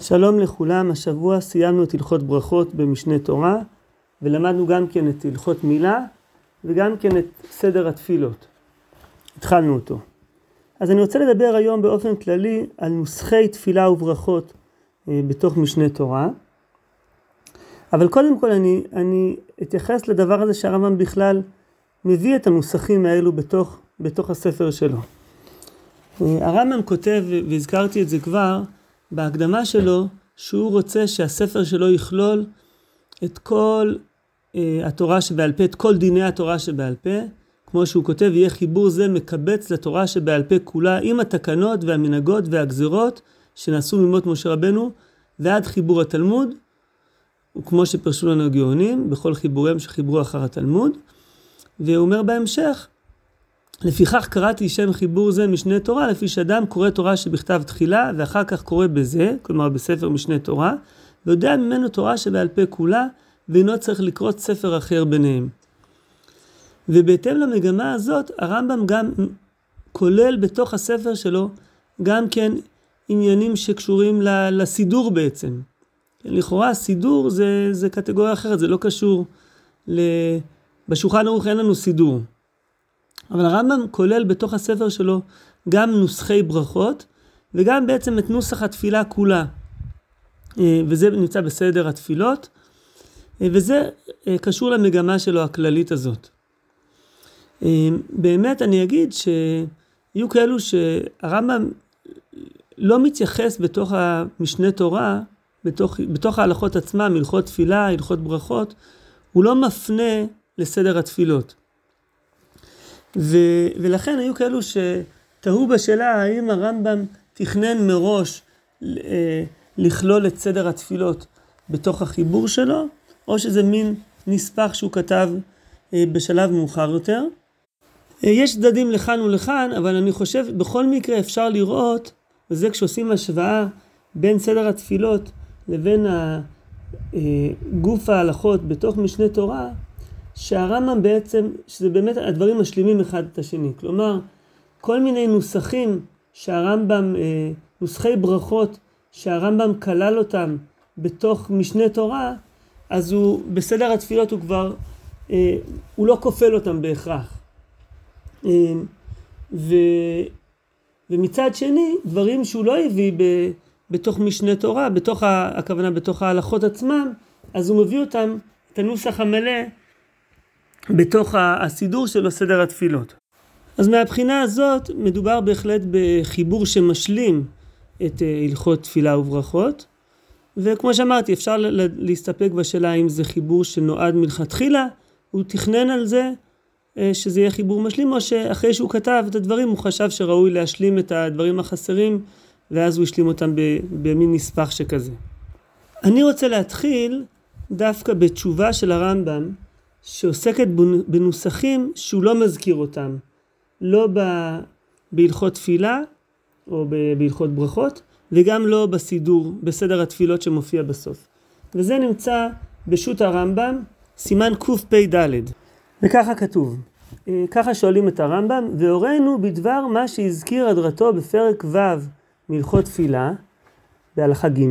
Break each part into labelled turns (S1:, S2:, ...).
S1: שלום לכולם, השבוע סיימנו את הלכות ברכות במשנה תורה ולמדנו גם כן את הלכות מילה וגם כן את סדר התפילות. התחלנו אותו. אז אני רוצה לדבר היום באופן כללי על נוסחי תפילה וברכות אה, בתוך משנה תורה. אבל קודם כל אני, אני אתייחס לדבר הזה שהרמב"ם בכלל מביא את הנוסחים האלו בתוך, בתוך הספר שלו. אה, הרמב"ם כותב, והזכרתי את זה כבר, בהקדמה שלו, שהוא רוצה שהספר שלו יכלול את כל uh, התורה שבעל פה, את כל דיני התורה שבעל פה, כמו שהוא כותב, יהיה חיבור זה מקבץ לתורה שבעל פה כולה, עם התקנות והמנהגות והגזרות שנעשו ממות משה רבנו, ועד חיבור התלמוד, וכמו שפרשו לנו הגאונים, בכל חיבוריהם שחיברו אחר התלמוד. והוא אומר בהמשך, לפיכך קראתי שם חיבור זה משנה תורה, לפי שאדם קורא תורה שבכתב תחילה, ואחר כך קורא בזה, כלומר בספר משנה תורה, ויודע ממנו תורה שבעל פה כולה, ואינו צריך לקרות ספר אחר ביניהם. ובהתאם למגמה הזאת, הרמב"ם גם כולל בתוך הספר שלו גם כן עניינים שקשורים לסידור בעצם. לכאורה סידור זה, זה קטגוריה אחרת, זה לא קשור ל... בשולחן ערוך אין לנו סידור. אבל הרמב"ם כולל בתוך הספר שלו גם נוסחי ברכות וגם בעצם את נוסח התפילה כולה. אה, וזה נמצא בסדר התפילות, אה, וזה אה, קשור למגמה שלו הכללית הזאת. באמת אני אגיד שיהיו כאלו שהרמב"ם לא מתייחס בתוך המשנה תורה, בתוך, בתוך ההלכות עצמם, הלכות תפילה, הלכות ברכות, הוא לא מפנה לסדר התפילות. ו, ולכן היו כאלו שתהו בשאלה האם הרמב"ם תכנן מראש אה, לכלול את סדר התפילות בתוך החיבור שלו, או שזה מין נספח שהוא כתב אה, בשלב מאוחר יותר. אה, יש צדדים לכאן ולכאן, אבל אני חושב בכל מקרה אפשר לראות, וזה כשעושים השוואה בין סדר התפילות לבין גוף ההלכות בתוך משנה תורה, שהרמב"ם בעצם, שזה באמת הדברים משלימים אחד את השני. כלומר, כל מיני נוסחים שהרמב"ם, אה, נוסחי ברכות שהרמב"ם כלל אותם בתוך משנה תורה, אז הוא, בסדר התפילות הוא כבר, אה, הוא לא כופל אותם בהכרח. אה, ו, ומצד שני, דברים שהוא לא הביא ב, בתוך משנה תורה, בתוך, הכוונה בתוך ההלכות עצמם, אז הוא מביא אותם, את הנוסח המלא, בתוך הסידור של סדר התפילות. אז מהבחינה הזאת מדובר בהחלט בחיבור שמשלים את אה, הלכות תפילה וברכות וכמו שאמרתי אפשר להסתפק בשאלה אם זה חיבור שנועד מלכתחילה הוא תכנן על זה אה, שזה יהיה חיבור משלים או שאחרי שהוא כתב את הדברים הוא חשב שראוי להשלים את הדברים החסרים ואז הוא השלים אותם במין נספח שכזה. אני רוצה להתחיל דווקא בתשובה של הרמב"ם שעוסקת בנוסחים שהוא לא מזכיר אותם, לא בהלכות תפילה או בהלכות ברכות, וגם לא בסידור, בסדר התפילות שמופיע בסוף. וזה נמצא בשו"ת הרמב"ם, סימן קפ"ד. וככה כתוב, אה, ככה שואלים את הרמב"ם, והורינו בדבר מה שהזכיר הדרתו בפרק ו' מהלכות תפילה, בהלכה ג',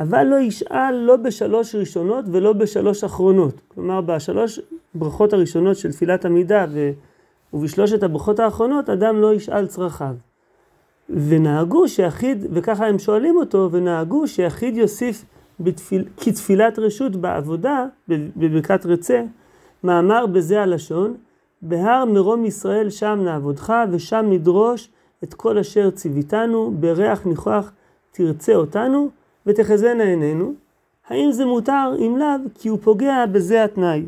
S1: אבל לא ישאל לא בשלוש ראשונות ולא בשלוש אחרונות. כלומר, בשלוש ברכות הראשונות של תפילת עמידה ו... ובשלושת הברכות האחרונות, אדם לא ישאל צרכיו. ונהגו שיחיד, וככה הם שואלים אותו, ונהגו שיחיד יוסיף בתפיל, כתפילת רשות בעבודה, בברכת רצה, מאמר בזה הלשון, בהר מרום ישראל שם נעבודך, ושם נדרוש את כל אשר ציוויתנו, בריח ניחוח תרצה אותנו, ותחזינה עינינו, האם זה מותר? אם לאו, כי הוא פוגע בזה התנאי.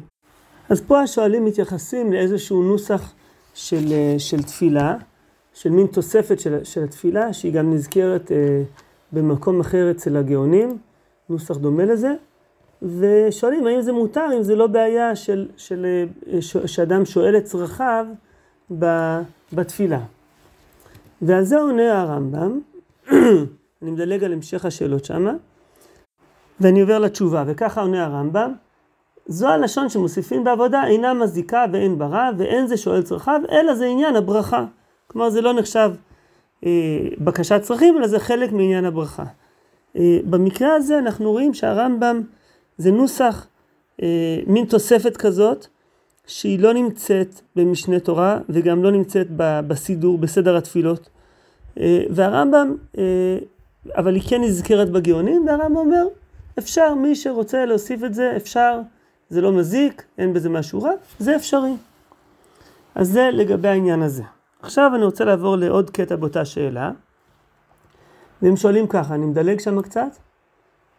S1: אז פה השואלים מתייחסים לאיזשהו נוסח של, אה, של תפילה, של מין תוספת של, של התפילה, שהיא גם נזכרת אה, במקום אחר אצל הגאונים, נוסח דומה לזה, ושואלים האם זה מותר, אם זה לא בעיה של, של, אה, ש, שאדם שואל את צרכיו בתפילה. ועל זה עונה הרמב"ם, אני מדלג על המשך השאלות שמה, ואני עובר לתשובה, וככה עונה הרמב"ם, זו הלשון שמוסיפים בעבודה אינה מזיקה ואין ברע ואין זה שואל צרכיו, אלא זה עניין הברכה. כלומר זה לא נחשב אה, בקשת צרכים, אלא זה חלק מעניין הברכה. אה, במקרה הזה אנחנו רואים שהרמב"ם זה נוסח, אה, מין תוספת כזאת, שהיא לא נמצאת במשנה תורה וגם לא נמצאת בסידור, בסדר התפילות. אה, והרמב"ם, אבל היא כן נזכרת בגאונים, והרמב"ם אומר, אפשר, מי שרוצה להוסיף את זה, אפשר, זה לא מזיק, אין בזה משהו רע, זה אפשרי. אז זה לגבי העניין הזה. עכשיו אני רוצה לעבור לעוד קטע באותה שאלה. והם שואלים ככה, אני מדלג שם קצת.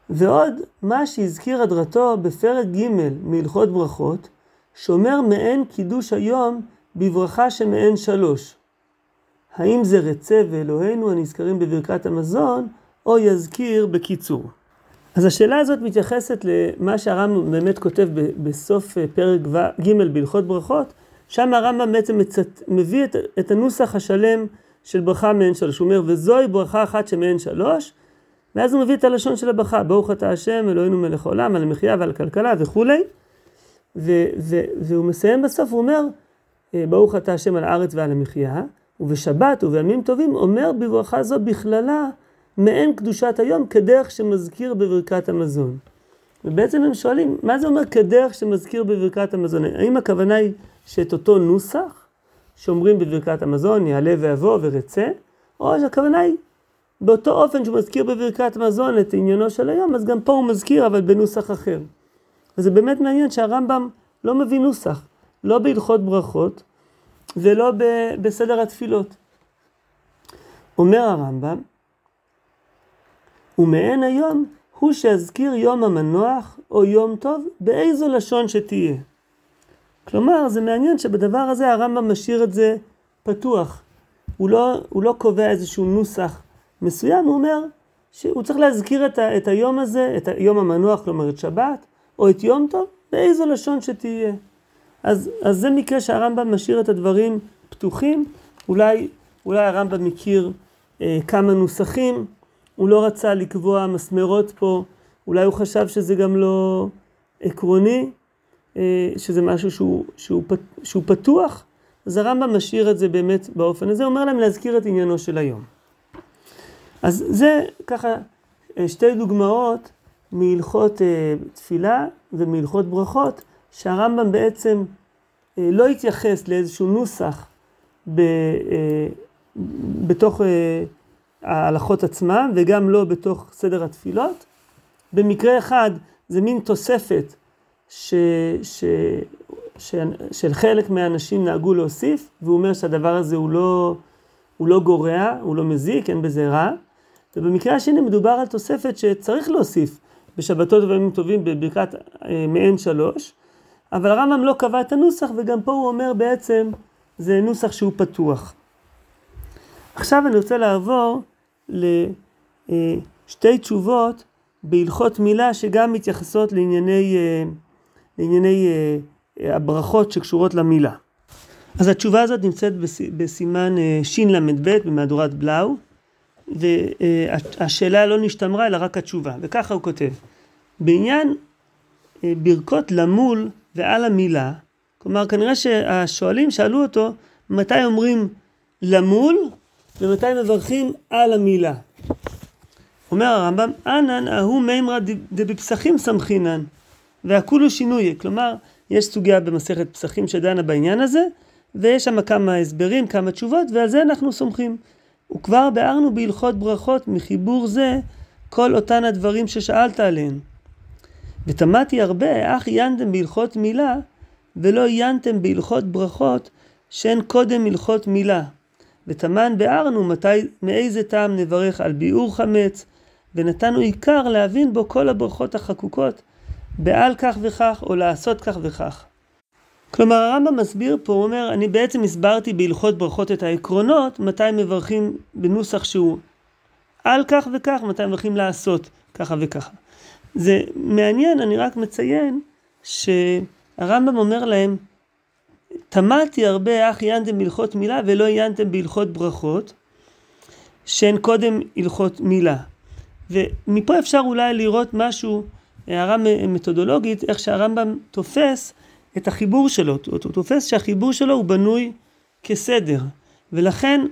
S1: ועוד, מה שהזכיר הדרתו בפרק ג' מהלכות ברכות, שומר מעין קידוש היום בברכה שמעין שלוש. האם זה רצה ואלוהינו הנזכרים בברכת המזון, או יזכיר בקיצור. אז השאלה הזאת מתייחסת למה שהרמב"ם באמת כותב בסוף אה, פרק ג' בהלכות ברכות, שם הרמב"ם בעצם מצט... מביא את, את הנוסח השלם של ברכה מעין שלוש. הוא אומר, וזוהי ברכה אחת שמעין שלוש, ואז הוא מביא את הלשון של הברכה, ברוך אתה השם, אלוהינו מלך העולם, על המחיה ועל הכלכלה וכולי. ו- ו- והוא מסיים בסוף, הוא אומר, אה, ברוך אתה השם על הארץ ועל המחיה, ובשבת ובימים טובים אומר בברכה זו בכללה מעין קדושת היום כדרך שמזכיר בברכת המזון. ובעצם הם שואלים, מה זה אומר כדרך שמזכיר בברכת המזון? האם הכוונה היא שאת אותו נוסח שאומרים בברכת המזון, יעלה ויבוא ורצה, או שהכוונה היא באותו אופן שהוא מזכיר בברכת המזון את עניינו של היום, אז גם פה הוא מזכיר אבל בנוסח אחר. וזה באמת מעניין שהרמב"ם לא מביא נוסח, לא בהלכות ברכות ולא בסדר התפילות. אומר הרמב"ם, ומעין היום הוא שיזכיר יום המנוח או יום טוב באיזו לשון שתהיה. כלומר, זה מעניין שבדבר הזה הרמב"ם משאיר את זה פתוח. הוא לא, הוא לא קובע איזשהו נוסח מסוים, הוא אומר שהוא צריך להזכיר את, ה, את היום הזה, את יום המנוח, כלומר את שבת, או את יום טוב, באיזו לשון שתהיה. אז, אז זה מקרה שהרמב"ם משאיר את הדברים פתוחים, אולי, אולי הרמב"ם מכיר אה, כמה נוסחים, הוא לא רצה לקבוע מסמרות פה, אולי הוא חשב שזה גם לא עקרוני, אה, שזה משהו שהוא, שהוא, שהוא פתוח, אז הרמב"ם משאיר את זה באמת באופן הזה, אומר להם להזכיר את עניינו של היום. אז זה ככה אה, שתי דוגמאות מהלכות אה, תפילה ומהלכות ברכות, שהרמב"ם בעצם לא התייחס לאיזשהו נוסח ב, בתוך ההלכות עצמן וגם לא בתוך סדר התפילות. במקרה אחד זה מין תוספת ש, ש, ש, של חלק מהאנשים נהגו להוסיף, והוא אומר שהדבר הזה הוא לא, הוא לא גורע, הוא לא מזיק, אין בזה רע. ובמקרה השני מדובר על תוספת שצריך להוסיף בשבתות ובימים טובים בברכת אה, מעין שלוש, אבל הרמב"ם לא קבע את הנוסח, וגם פה הוא אומר בעצם, זה נוסח שהוא פתוח. עכשיו אני רוצה לעבור לשתי תשובות בהלכות מילה שגם מתייחסות לענייני... אה, לענייני uh, הברכות שקשורות למילה. אז התשובה הזאת נמצאת בסימן של"ב במהדורת בלאו, והשאלה לא נשתמרה אלא רק התשובה, וככה הוא כותב. בעניין ברכות למול ועל המילה, כלומר כנראה שהשואלים שאלו אותו מתי אומרים למול ומתי מברכים על המילה. אומר הרמב"ם, אנן ההוא מימרא דבפסחים סמכינן. והכולו שינוי, כלומר, יש סוגיה במסכת פסחים שדנה בעניין הזה, ויש שם כמה הסברים, כמה תשובות, ועל זה אנחנו סומכים. וכבר ביארנו בהלכות ברכות מחיבור זה כל אותן הדברים ששאלת עליהם. ותמדתי הרבה, אך עיינתם בהלכות מילה, ולא עיינתם בהלכות ברכות שהן קודם הלכות מילה. ותמן ביארנו מתי, מאיזה טעם נברך על ביעור חמץ, ונתנו עיקר להבין בו כל הברכות החקוקות בעל כך וכך, או לעשות כך וכך. כלומר הרמב"ם מסביר פה, הוא אומר, אני בעצם הסברתי בהלכות ברכות את העקרונות, מתי מברכים בנוסח שהוא על כך וכך, מתי מברכים לעשות ככה וככה. זה מעניין, אני רק מציין שהרמב"ם אומר להם, תמדתי הרבה, אך עיינתם בהלכות מילה ולא עיינתם בהלכות ברכות, שהן קודם הלכות מילה. ומפה אפשר אולי לראות משהו הערה מתודולוגית, איך שהרמב"ם תופס את החיבור שלו, הוא תופס שהחיבור שלו הוא בנוי כסדר, ולכן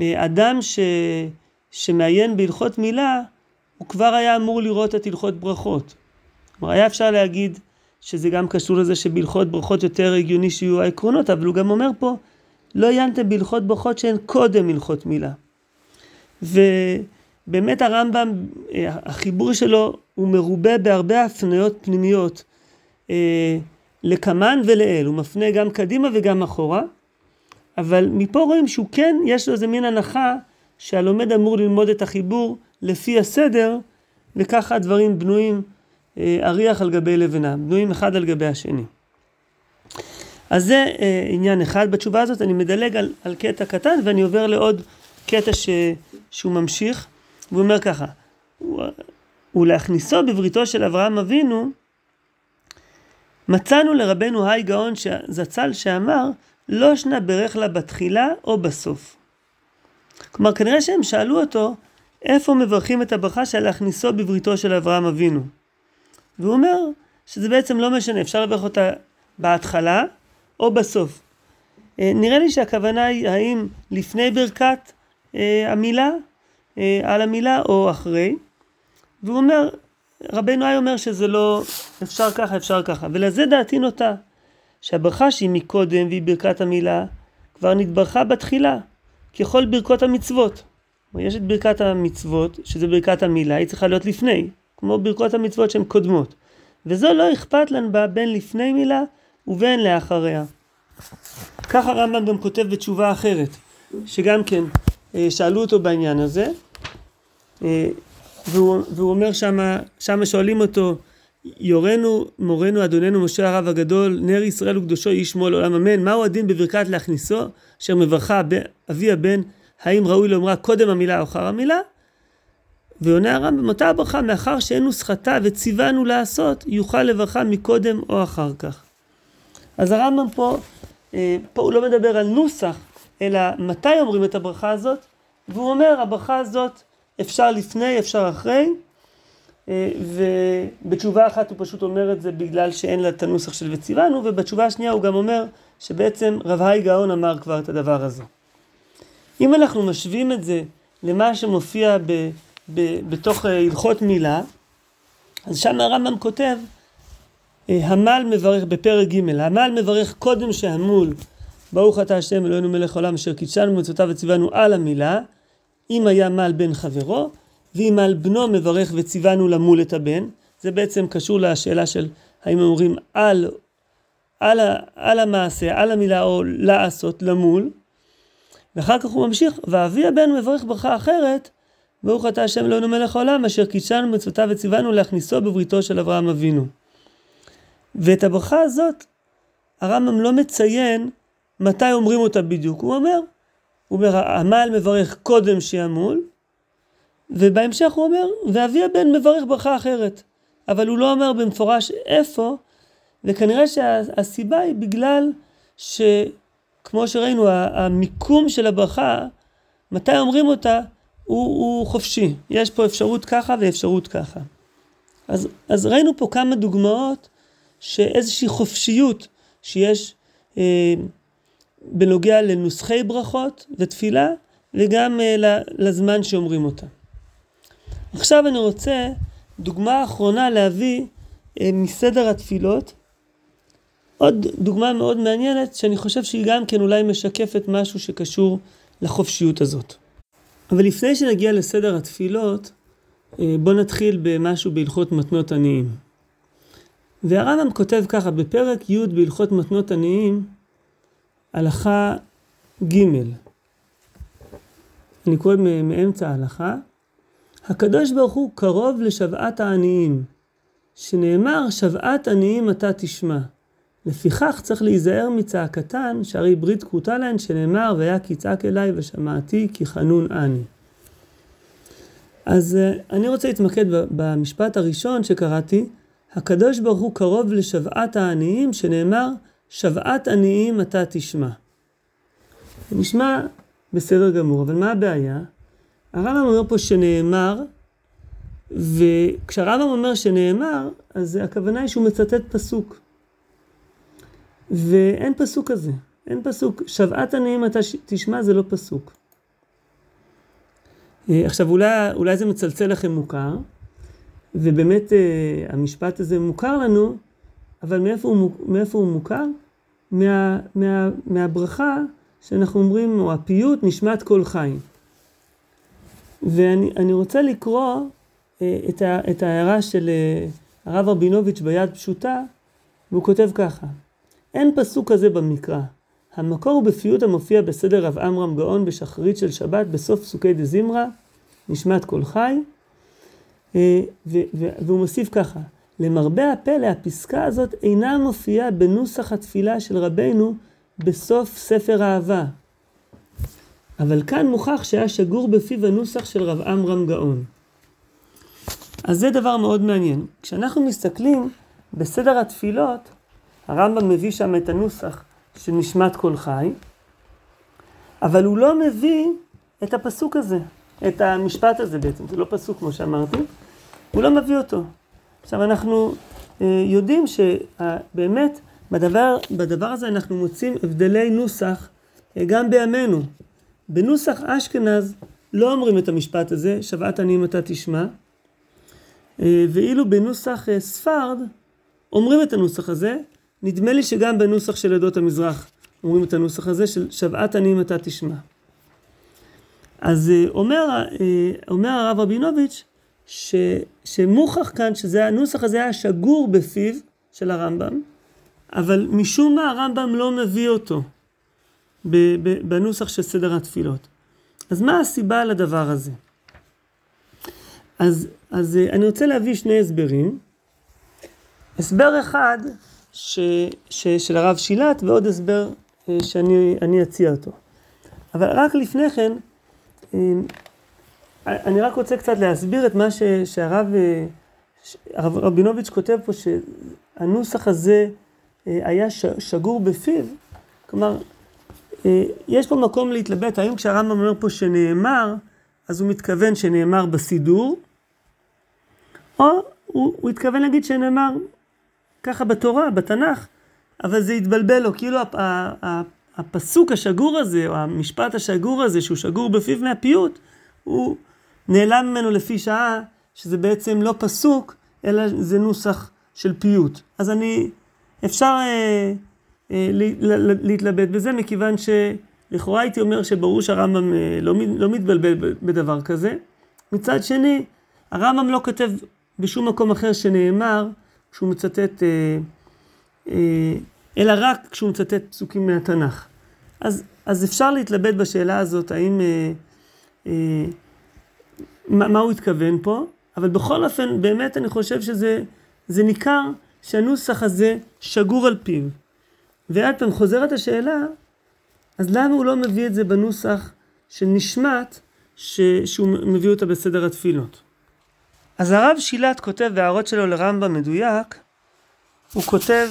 S1: אה, אדם ש, שמעיין בהלכות מילה, הוא כבר היה אמור לראות את הלכות ברכות. כלומר, היה אפשר להגיד שזה גם קשור לזה שבהלכות ברכות יותר הגיוני שיהיו העקרונות, אבל הוא גם אומר פה, לא עיינתם בהלכות ברכות שהן קודם הלכות מילה. ובאמת הרמב"ם, החיבור שלו הוא מרובה בהרבה הפניות פנימיות אה, לקמן ולאל, הוא מפנה גם קדימה וגם אחורה, אבל מפה רואים שהוא כן, יש לו איזה מין הנחה שהלומד אמור ללמוד את החיבור לפי הסדר, וככה הדברים בנויים אה, אריח על גבי לבנה, בנויים אחד על גבי השני. אז זה אה, עניין אחד. בתשובה הזאת אני מדלג על, על קטע קטן ואני עובר לעוד קטע ש, שהוא ממשיך. והוא אומר ככה, ולהכניסו בבריתו של אברהם אבינו, מצאנו לרבנו היי גאון זצ"ל שאמר, לא שנה ברך לה בתחילה או בסוף. כלומר, כנראה שהם שאלו אותו, איפה מברכים את הברכה של להכניסו בבריתו של אברהם אבינו? והוא אומר שזה בעצם לא משנה, אפשר לברך אותה בהתחלה או בסוף. אה, נראה לי שהכוונה היא האם לפני ברכת אה, המילה, אה, על המילה או אחרי. והוא אומר, רבנו היי אומר שזה לא אפשר ככה, אפשר ככה. ולזה דעתי נוטה, שהברכה שהיא מקודם והיא ברכת המילה, כבר נתברכה בתחילה, ככל ברכות המצוות. יש את ברכת המצוות, שזה ברכת המילה, היא צריכה להיות לפני, כמו ברכות המצוות שהן קודמות. וזו לא אכפת לנו בה בין לפני מילה ובין לאחריה. כך הרמב"ם גם כותב בתשובה אחרת, שגם כן אה, שאלו אותו בעניין הזה, אה, והוא, והוא אומר שמה, שמה שואלים אותו, יורנו מורנו אדוננו משה הרב הגדול, נר ישראל וקדושו איש שמו לעולם אמן, מהו הדין בברכת להכניסו, אשר מברכה אבי הבן, האם ראוי לומרה קודם המילה או אחר המילה? ועונה הרמב"ם, אותה הברכה, מאחר שאין נוסחתה וציוונו לעשות, יוכל לברכה מקודם או אחר כך. אז הרמב"ם פה, אה, פה הוא לא מדבר על נוסח, אלא מתי אומרים את הברכה הזאת, והוא אומר, הברכה הזאת אפשר לפני, אפשר אחרי, אה, ובתשובה אחת הוא פשוט אומר את זה בגלל שאין לה את הנוסח של וציוונו, ובתשובה השנייה הוא גם אומר שבעצם רב האי גאון אמר כבר את הדבר הזה. אם אנחנו משווים את זה למה שמופיע ב... בתוך אה, הלכות מילה, אז שם הרמב"ם כותב, אה, המל מברך בפרק ג', המל מברך קודם שהמול, ברוך אתה השם אלוהינו מלך העולם אשר קידשנו מצוותיו וציוונו על המילה, אם היה מל בן חברו, ואם על בנו מברך וציוונו למול את הבן, זה בעצם קשור לשאלה של האם אומרים על, על, על המעשה, על המילה או לעשות, למול, ואחר כך הוא ממשיך, ואבי הבן מברך ברכה אחרת, ברוך אתה השם אלוהינו מלך העולם, אשר קידשנו מצוותיו וציוונו להכניסו בבריתו של אברהם אבינו. ואת הברכה הזאת, הרמב"ם לא מציין מתי אומרים אותה בדיוק. הוא אומר, הוא אומר, המעל מברך קודם שימול, ובהמשך הוא אומר, ואבי הבן מברך ברכה אחרת. אבל הוא לא אומר במפורש איפה, וכנראה שהסיבה היא בגלל שכמו שראינו, המיקום של הברכה, מתי אומרים אותה, הוא, הוא חופשי. יש פה אפשרות ככה ואפשרות ככה. אז, אז ראינו פה כמה דוגמאות שאיזושהי חופשיות שיש אה, בנוגע לנוסחי ברכות ותפילה וגם אה, לזמן שאומרים אותה. עכשיו אני רוצה דוגמה אחרונה להביא אה, מסדר התפילות. עוד דוגמה מאוד מעניינת שאני חושב שהיא גם כן אולי משקפת משהו שקשור לחופשיות הזאת. אבל לפני שנגיע לסדר התפילות, אה, בואו נתחיל במשהו בהלכות מתנות עניים. והרמב"ם כותב ככה, בפרק י' בהלכות מתנות עניים, הלכה ג', אני קורא מאמצע ההלכה, הקדוש ברוך הוא קרוב לשוועת העניים, שנאמר שוועת עניים אתה תשמע. לפיכך צריך להיזהר מצעקתן, שהרי ברית כרותה להן, שנאמר, והיה כי צעק אליי ושמעתי כי חנון אני. אז uh, אני רוצה להתמקד במשפט הראשון שקראתי, הקדוש ברוך הוא קרוב לשוועת העניים, שנאמר, שוועת עניים אתה תשמע. זה נשמע בסדר גמור, אבל מה הבעיה? הרמב"ם אומר פה שנאמר, וכשהרמב"ם אומר שנאמר, אז הכוונה היא שהוא מצטט פסוק. ואין פסוק כזה, אין פסוק. שוועת עניים אתה תשמע זה לא פסוק. אה, עכשיו אולי, אולי זה מצלצל לכם מוכר, ובאמת אה, המשפט הזה מוכר לנו, אבל מאיפה הוא, מאיפה הוא מוכר? מה, מה, מהברכה שאנחנו אומרים, או הפיוט נשמת כל חי. ואני רוצה לקרוא אה, את, ה, את ההערה של אה, הרב רבינוביץ' ביד פשוטה, והוא כותב ככה: אין פסוק כזה במקרא. המקור הוא בפיוט המופיע בסדר רב עמרם גאון בשחרית של שבת בסוף פסוקי דזמרה, נשמת כל חי, אה, והוא מוסיף ככה: למרבה הפלא הפסקה הזאת אינה מופיעה בנוסח התפילה של רבנו בסוף ספר אהבה. אבל כאן מוכח שהיה שגור בפיו הנוסח של רב עמרם גאון. אז זה דבר מאוד מעניין. כשאנחנו מסתכלים בסדר התפילות, הרמב"ם מביא שם את הנוסח של נשמת כל חי, אבל הוא לא מביא את הפסוק הזה, את המשפט הזה בעצם, זה לא פסוק כמו שאמרתי, הוא לא מביא אותו. עכשיו אנחנו אה, יודעים שבאמת בדבר, בדבר הזה אנחנו מוצאים הבדלי נוסח אה, גם בימינו. בנוסח אשכנז לא אומרים את המשפט הזה, שוועת אני אם אתה תשמע, אה, ואילו בנוסח ספרד אומרים את הנוסח הזה, נדמה לי שגם בנוסח של עדות המזרח אומרים את הנוסח הזה של שוועת אני אם אתה תשמע. אז אה, אומר, אומר הרב רבינוביץ' ש, שמוכח כאן שזה הנוסח הזה היה שגור בפיו של הרמב"ם, אבל משום מה הרמב"ם לא מביא אותו בנוסח של סדר התפילות. אז מה הסיבה לדבר הזה? אז, אז אה, אני רוצה להביא שני הסברים. הסבר אחד ש, ש, של הרב שילת ועוד הסבר אה, שאני אציע אותו. אבל רק לפני כן, אה, אני רק רוצה קצת להסביר את מה ש, שהרב הרב רבינוביץ' כותב פה, שהנוסח הזה היה ש, שגור בפיו. כלומר, יש פה מקום להתלבט, האם כשהרמב"ם אומר פה שנאמר, אז הוא מתכוון שנאמר בסידור, או הוא, הוא התכוון להגיד שנאמר ככה בתורה, בתנ"ך, אבל זה התבלבל לו, כאילו הפסוק השגור הזה, או המשפט השגור הזה, שהוא שגור בפיו מהפיוט, הוא נעלם ממנו לפי שעה, שזה בעצם לא פסוק, אלא זה נוסח של פיוט. אז אני, אפשר אה, אה, להתלבט בזה, מכיוון שלכאורה הייתי אומר שברור שהרמב"ם אה, לא, לא מתבלבל בדבר כזה. מצד שני, הרמב"ם לא כותב בשום מקום אחר שנאמר, כשהוא מצטט, אה, אה, אלא רק כשהוא מצטט פסוקים מהתנ"ך. אז, אז אפשר להתלבט בשאלה הזאת, האם, אה, מה, מה הוא התכוון פה, אבל בכל אופן, באמת אני חושב שזה זה ניכר שהנוסח הזה שגור על פיו. ועד פעם חוזרת השאלה, אז למה הוא לא מביא את זה בנוסח של נשמת, ש, שהוא מביא אותה בסדר התפילות? אז הרב שילת כותב בהערות שלו לרמב"ם מדויק, הוא כותב,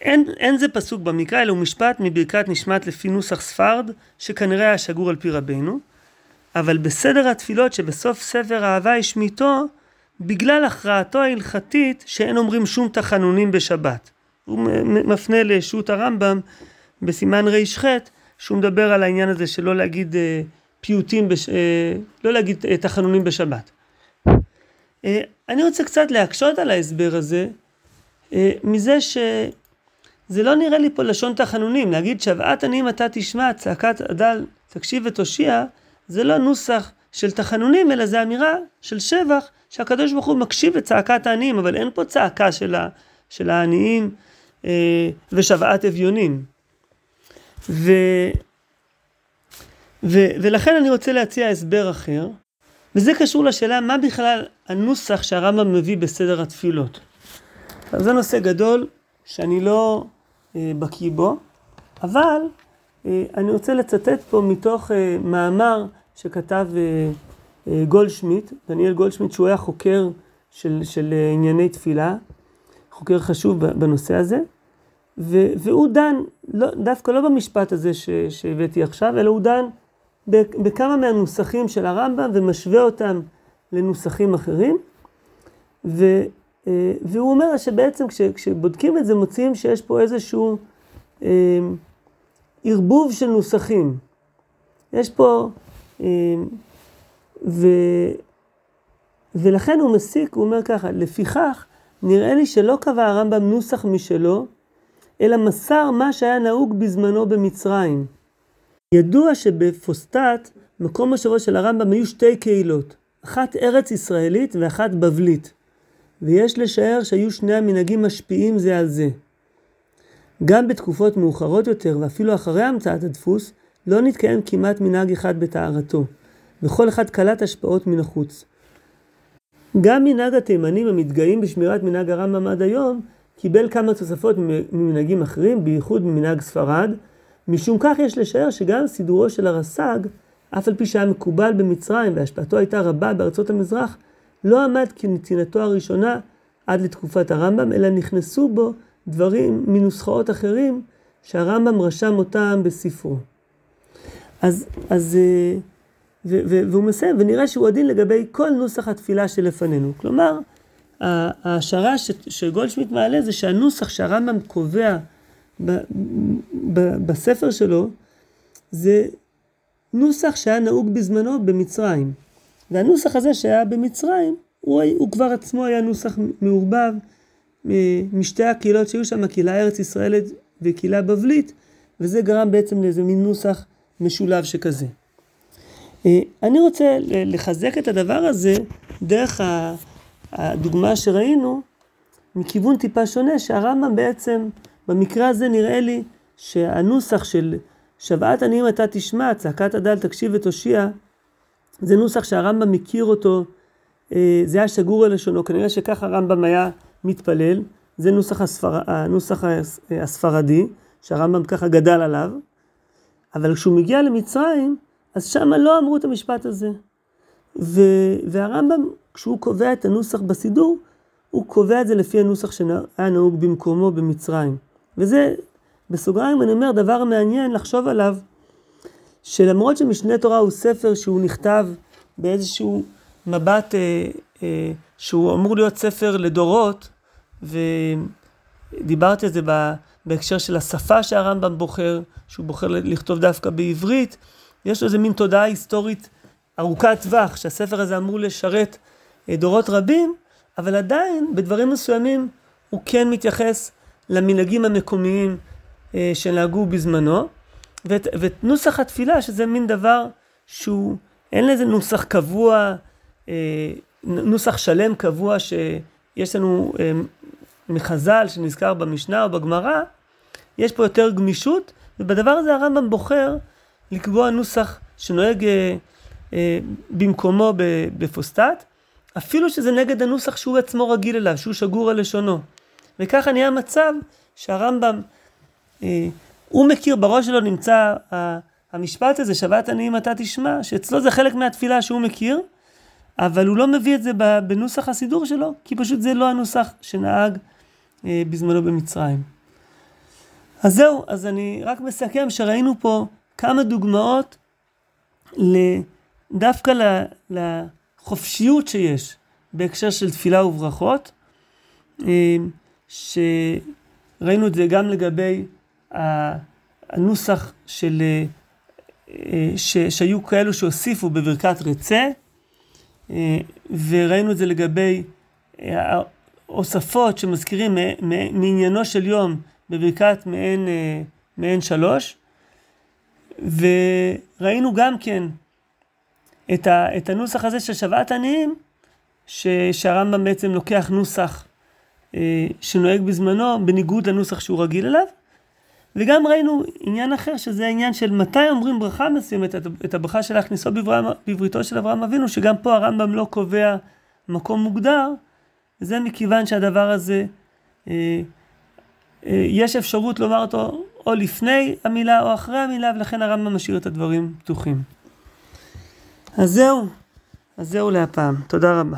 S1: אין, אין זה פסוק במקרא, אלא הוא משפט מברכת נשמת לפי נוסח ספרד, שכנראה היה שגור על פי רבנו, אבל בסדר התפילות שבסוף ספר אהבה השמיטו, בגלל הכרעתו ההלכתית שאין אומרים שום תחנונים בשבת. הוא מפנה לשו"ת הרמב"ם בסימן ר"ח, שהוא מדבר על העניין הזה שלא להגיד אה, פיוטים, בש... אה, לא להגיד אה, תחנונים בשבת. אה, אני רוצה קצת להקשות על ההסבר הזה, מזה שזה לא נראה לי פה לשון תחנונים, להגיד שוועת עניים אתה תשמע, צעקת הדל תקשיב ותושיע, זה לא נוסח של תחנונים, אלא זה אמירה של שבח, שהקדוש ברוך הוא מקשיב לצעקת העניים, אבל אין פה צעקה של, ה... של העניים ושוועת אביונים. ו... ו- ולכן אני רוצה להציע הסבר אחר, וזה קשור לשאלה מה בכלל הנוסח שהרמב"ם מביא בסדר התפילות. אז זה נושא גדול שאני לא אה, בקיא בו, אבל אה, אני רוצה לצטט פה מתוך אה, מאמר שכתב אה, אה, גולדשמיט, דניאל גולדשמיט, שהוא היה חוקר של, של אה, ענייני תפילה, חוקר חשוב בנושא הזה, והוא דן, לא, דווקא לא במשפט הזה ש- שהבאתי עכשיו, אלא הוא דן בכמה מהנוסחים של הרמב"ם ומשווה אותם לנוסחים אחרים. ו, אה, והוא אומר שבעצם כש, כשבודקים את זה מוצאים שיש פה איזשהו אה, ערבוב של נוסחים. יש פה, ו, ולכן הוא מסיק, הוא אומר ככה, לפיכך נראה לי שלא קבע הרמב"ם נוסח משלו, אלא מסר מה שהיה נהוג בזמנו במצרים. ידוע שבפוסטט, מקום מושבו של הרמב"ם היו שתי קהילות, אחת ארץ ישראלית ואחת בבלית, ויש לשער שהיו שני המנהגים משפיעים זה על זה. גם בתקופות מאוחרות יותר, ואפילו אחרי המצאת הדפוס, לא נתקיים כמעט מנהג אחד בטהרתו, וכל אחד קלט השפעות מן החוץ. גם מנהג התימנים המתגאים בשמירת מנהג הרמב"ם עד היום, קיבל כמה תוספות ממנהגים אחרים, בייחוד ממנהג ספרד. משום כך יש לשער שגם סידורו של הרס"ג, אף על פי שהיה מקובל במצרים והשפעתו הייתה רבה בארצות המזרח, לא עמד כנתינתו הראשונה עד לתקופת הרמב"ם, אלא נכנסו בו דברים מנוסחאות אחרים שהרמב"ם רשם אותם בספרו. אז, אז, אה, ו, ו, והוא מסיים, ונראה שהוא עדין לגבי כל נוסח התפילה שלפנינו. כלומר, ההשערה שגולדשמיט מעלה זה שהנוסח שהרמב"ם קובע בספר שלו, זה נוסח שהיה נהוג בזמנו במצרים. והנוסח הזה שהיה במצרים, הוא, הוא כבר עצמו היה נוסח מעורבב משתי הקהילות שהיו שם, הקהילה ארץ ישראלית וקהילה בבלית, וזה גרם בעצם לאיזה מין נוסח משולב שכזה. אה, אני רוצה לחזק את הדבר הזה דרך הדוגמה שראינו מכיוון טיפה שונה, שהרמב"ם בעצם, במקרה הזה נראה לי שהנוסח של שוועת עניים אתה תשמע, צעקת הדל תקשיב ותושיע, זה נוסח שהרמב"ם מכיר אותו, אה, זה היה שגור על לשונו, כנראה שככה הרמב"ם היה מתפלל, זה נוסח, הספר, הנוסח הספרדי, שהרמב"ם ככה גדל עליו, אבל כשהוא מגיע למצרים, אז שם לא אמרו את המשפט הזה. ו, והרמב"ם, כשהוא קובע את הנוסח בסידור, הוא קובע את זה לפי הנוסח שהיה נהוג במקומו במצרים. וזה, בסוגריים אני אומר, דבר מעניין לחשוב עליו, שלמרות שמשנה תורה הוא ספר שהוא נכתב באיזשהו מבט אה, אה, שהוא אמור להיות ספר לדורות, ודיברתי על זה בהקשר של השפה שהרמב"ם בוחר, שהוא בוחר לכתוב דווקא בעברית, יש לו איזה מין תודעה היסטורית ארוכת טווח, שהספר הזה אמור לשרת אה, דורות רבים, אבל עדיין בדברים מסוימים הוא כן מתייחס למנהגים המקומיים אה, שנהגו בזמנו, ואת, ואת נוסח התפילה, שזה מין דבר שהוא, אין לזה נוסח קבוע, אה, נוסח שלם קבוע שיש לנו מחז"ל שנזכר במשנה או בגמרא, יש פה יותר גמישות, ובדבר הזה הרמב"ם בוחר לקבוע נוסח שנוהג אה, אה, במקומו בפוסטט, אפילו שזה נגד הנוסח שהוא עצמו רגיל אליו, שהוא שגור על לשונו. וככה נהיה מצב שהרמב"ם, אה, הוא מכיר, בראש שלו נמצא אה, המשפט הזה, שבת עניים אתה תשמע, שאצלו זה חלק מהתפילה שהוא מכיר, אבל הוא לא מביא את זה בנוסח הסידור שלו, כי פשוט זה לא הנוסח שנהג אה, בזמנו במצרים. אז זהו, אז אני רק מסכם שראינו פה כמה דוגמאות דווקא לחופשיות שיש בהקשר של תפילה וברכות, אה, שראינו את זה גם לגבי הנוסח של, אה, ש, שהיו כאלו שהוסיפו בברכת רצה, וראינו את זה לגבי הוספות שמזכירים מעניינו של יום בברכת מעין, אה, מעין שלוש, וראינו גם כן את, הנוסח הזה של שוועת עניים, שהרמב"ם בעצם לוקח נוסח אה, שנוהג בזמנו בניגוד לנוסח שהוא רגיל אליו, וגם ראינו עניין אחר שזה העניין של מתי אומרים ברכה מסוימת, את הברכה של להכניסו בבריתו של אברהם אבינו, שגם פה הרמב"ם לא קובע מקום מוגדר, זה מכיוון שהדבר הזה, אה, אה, יש אפשרות לומר אותו או לפני המילה או אחרי המילה, ולכן הרמב"ם משאיר את הדברים פתוחים. אז זהו, אז זהו להפעם. תודה רבה.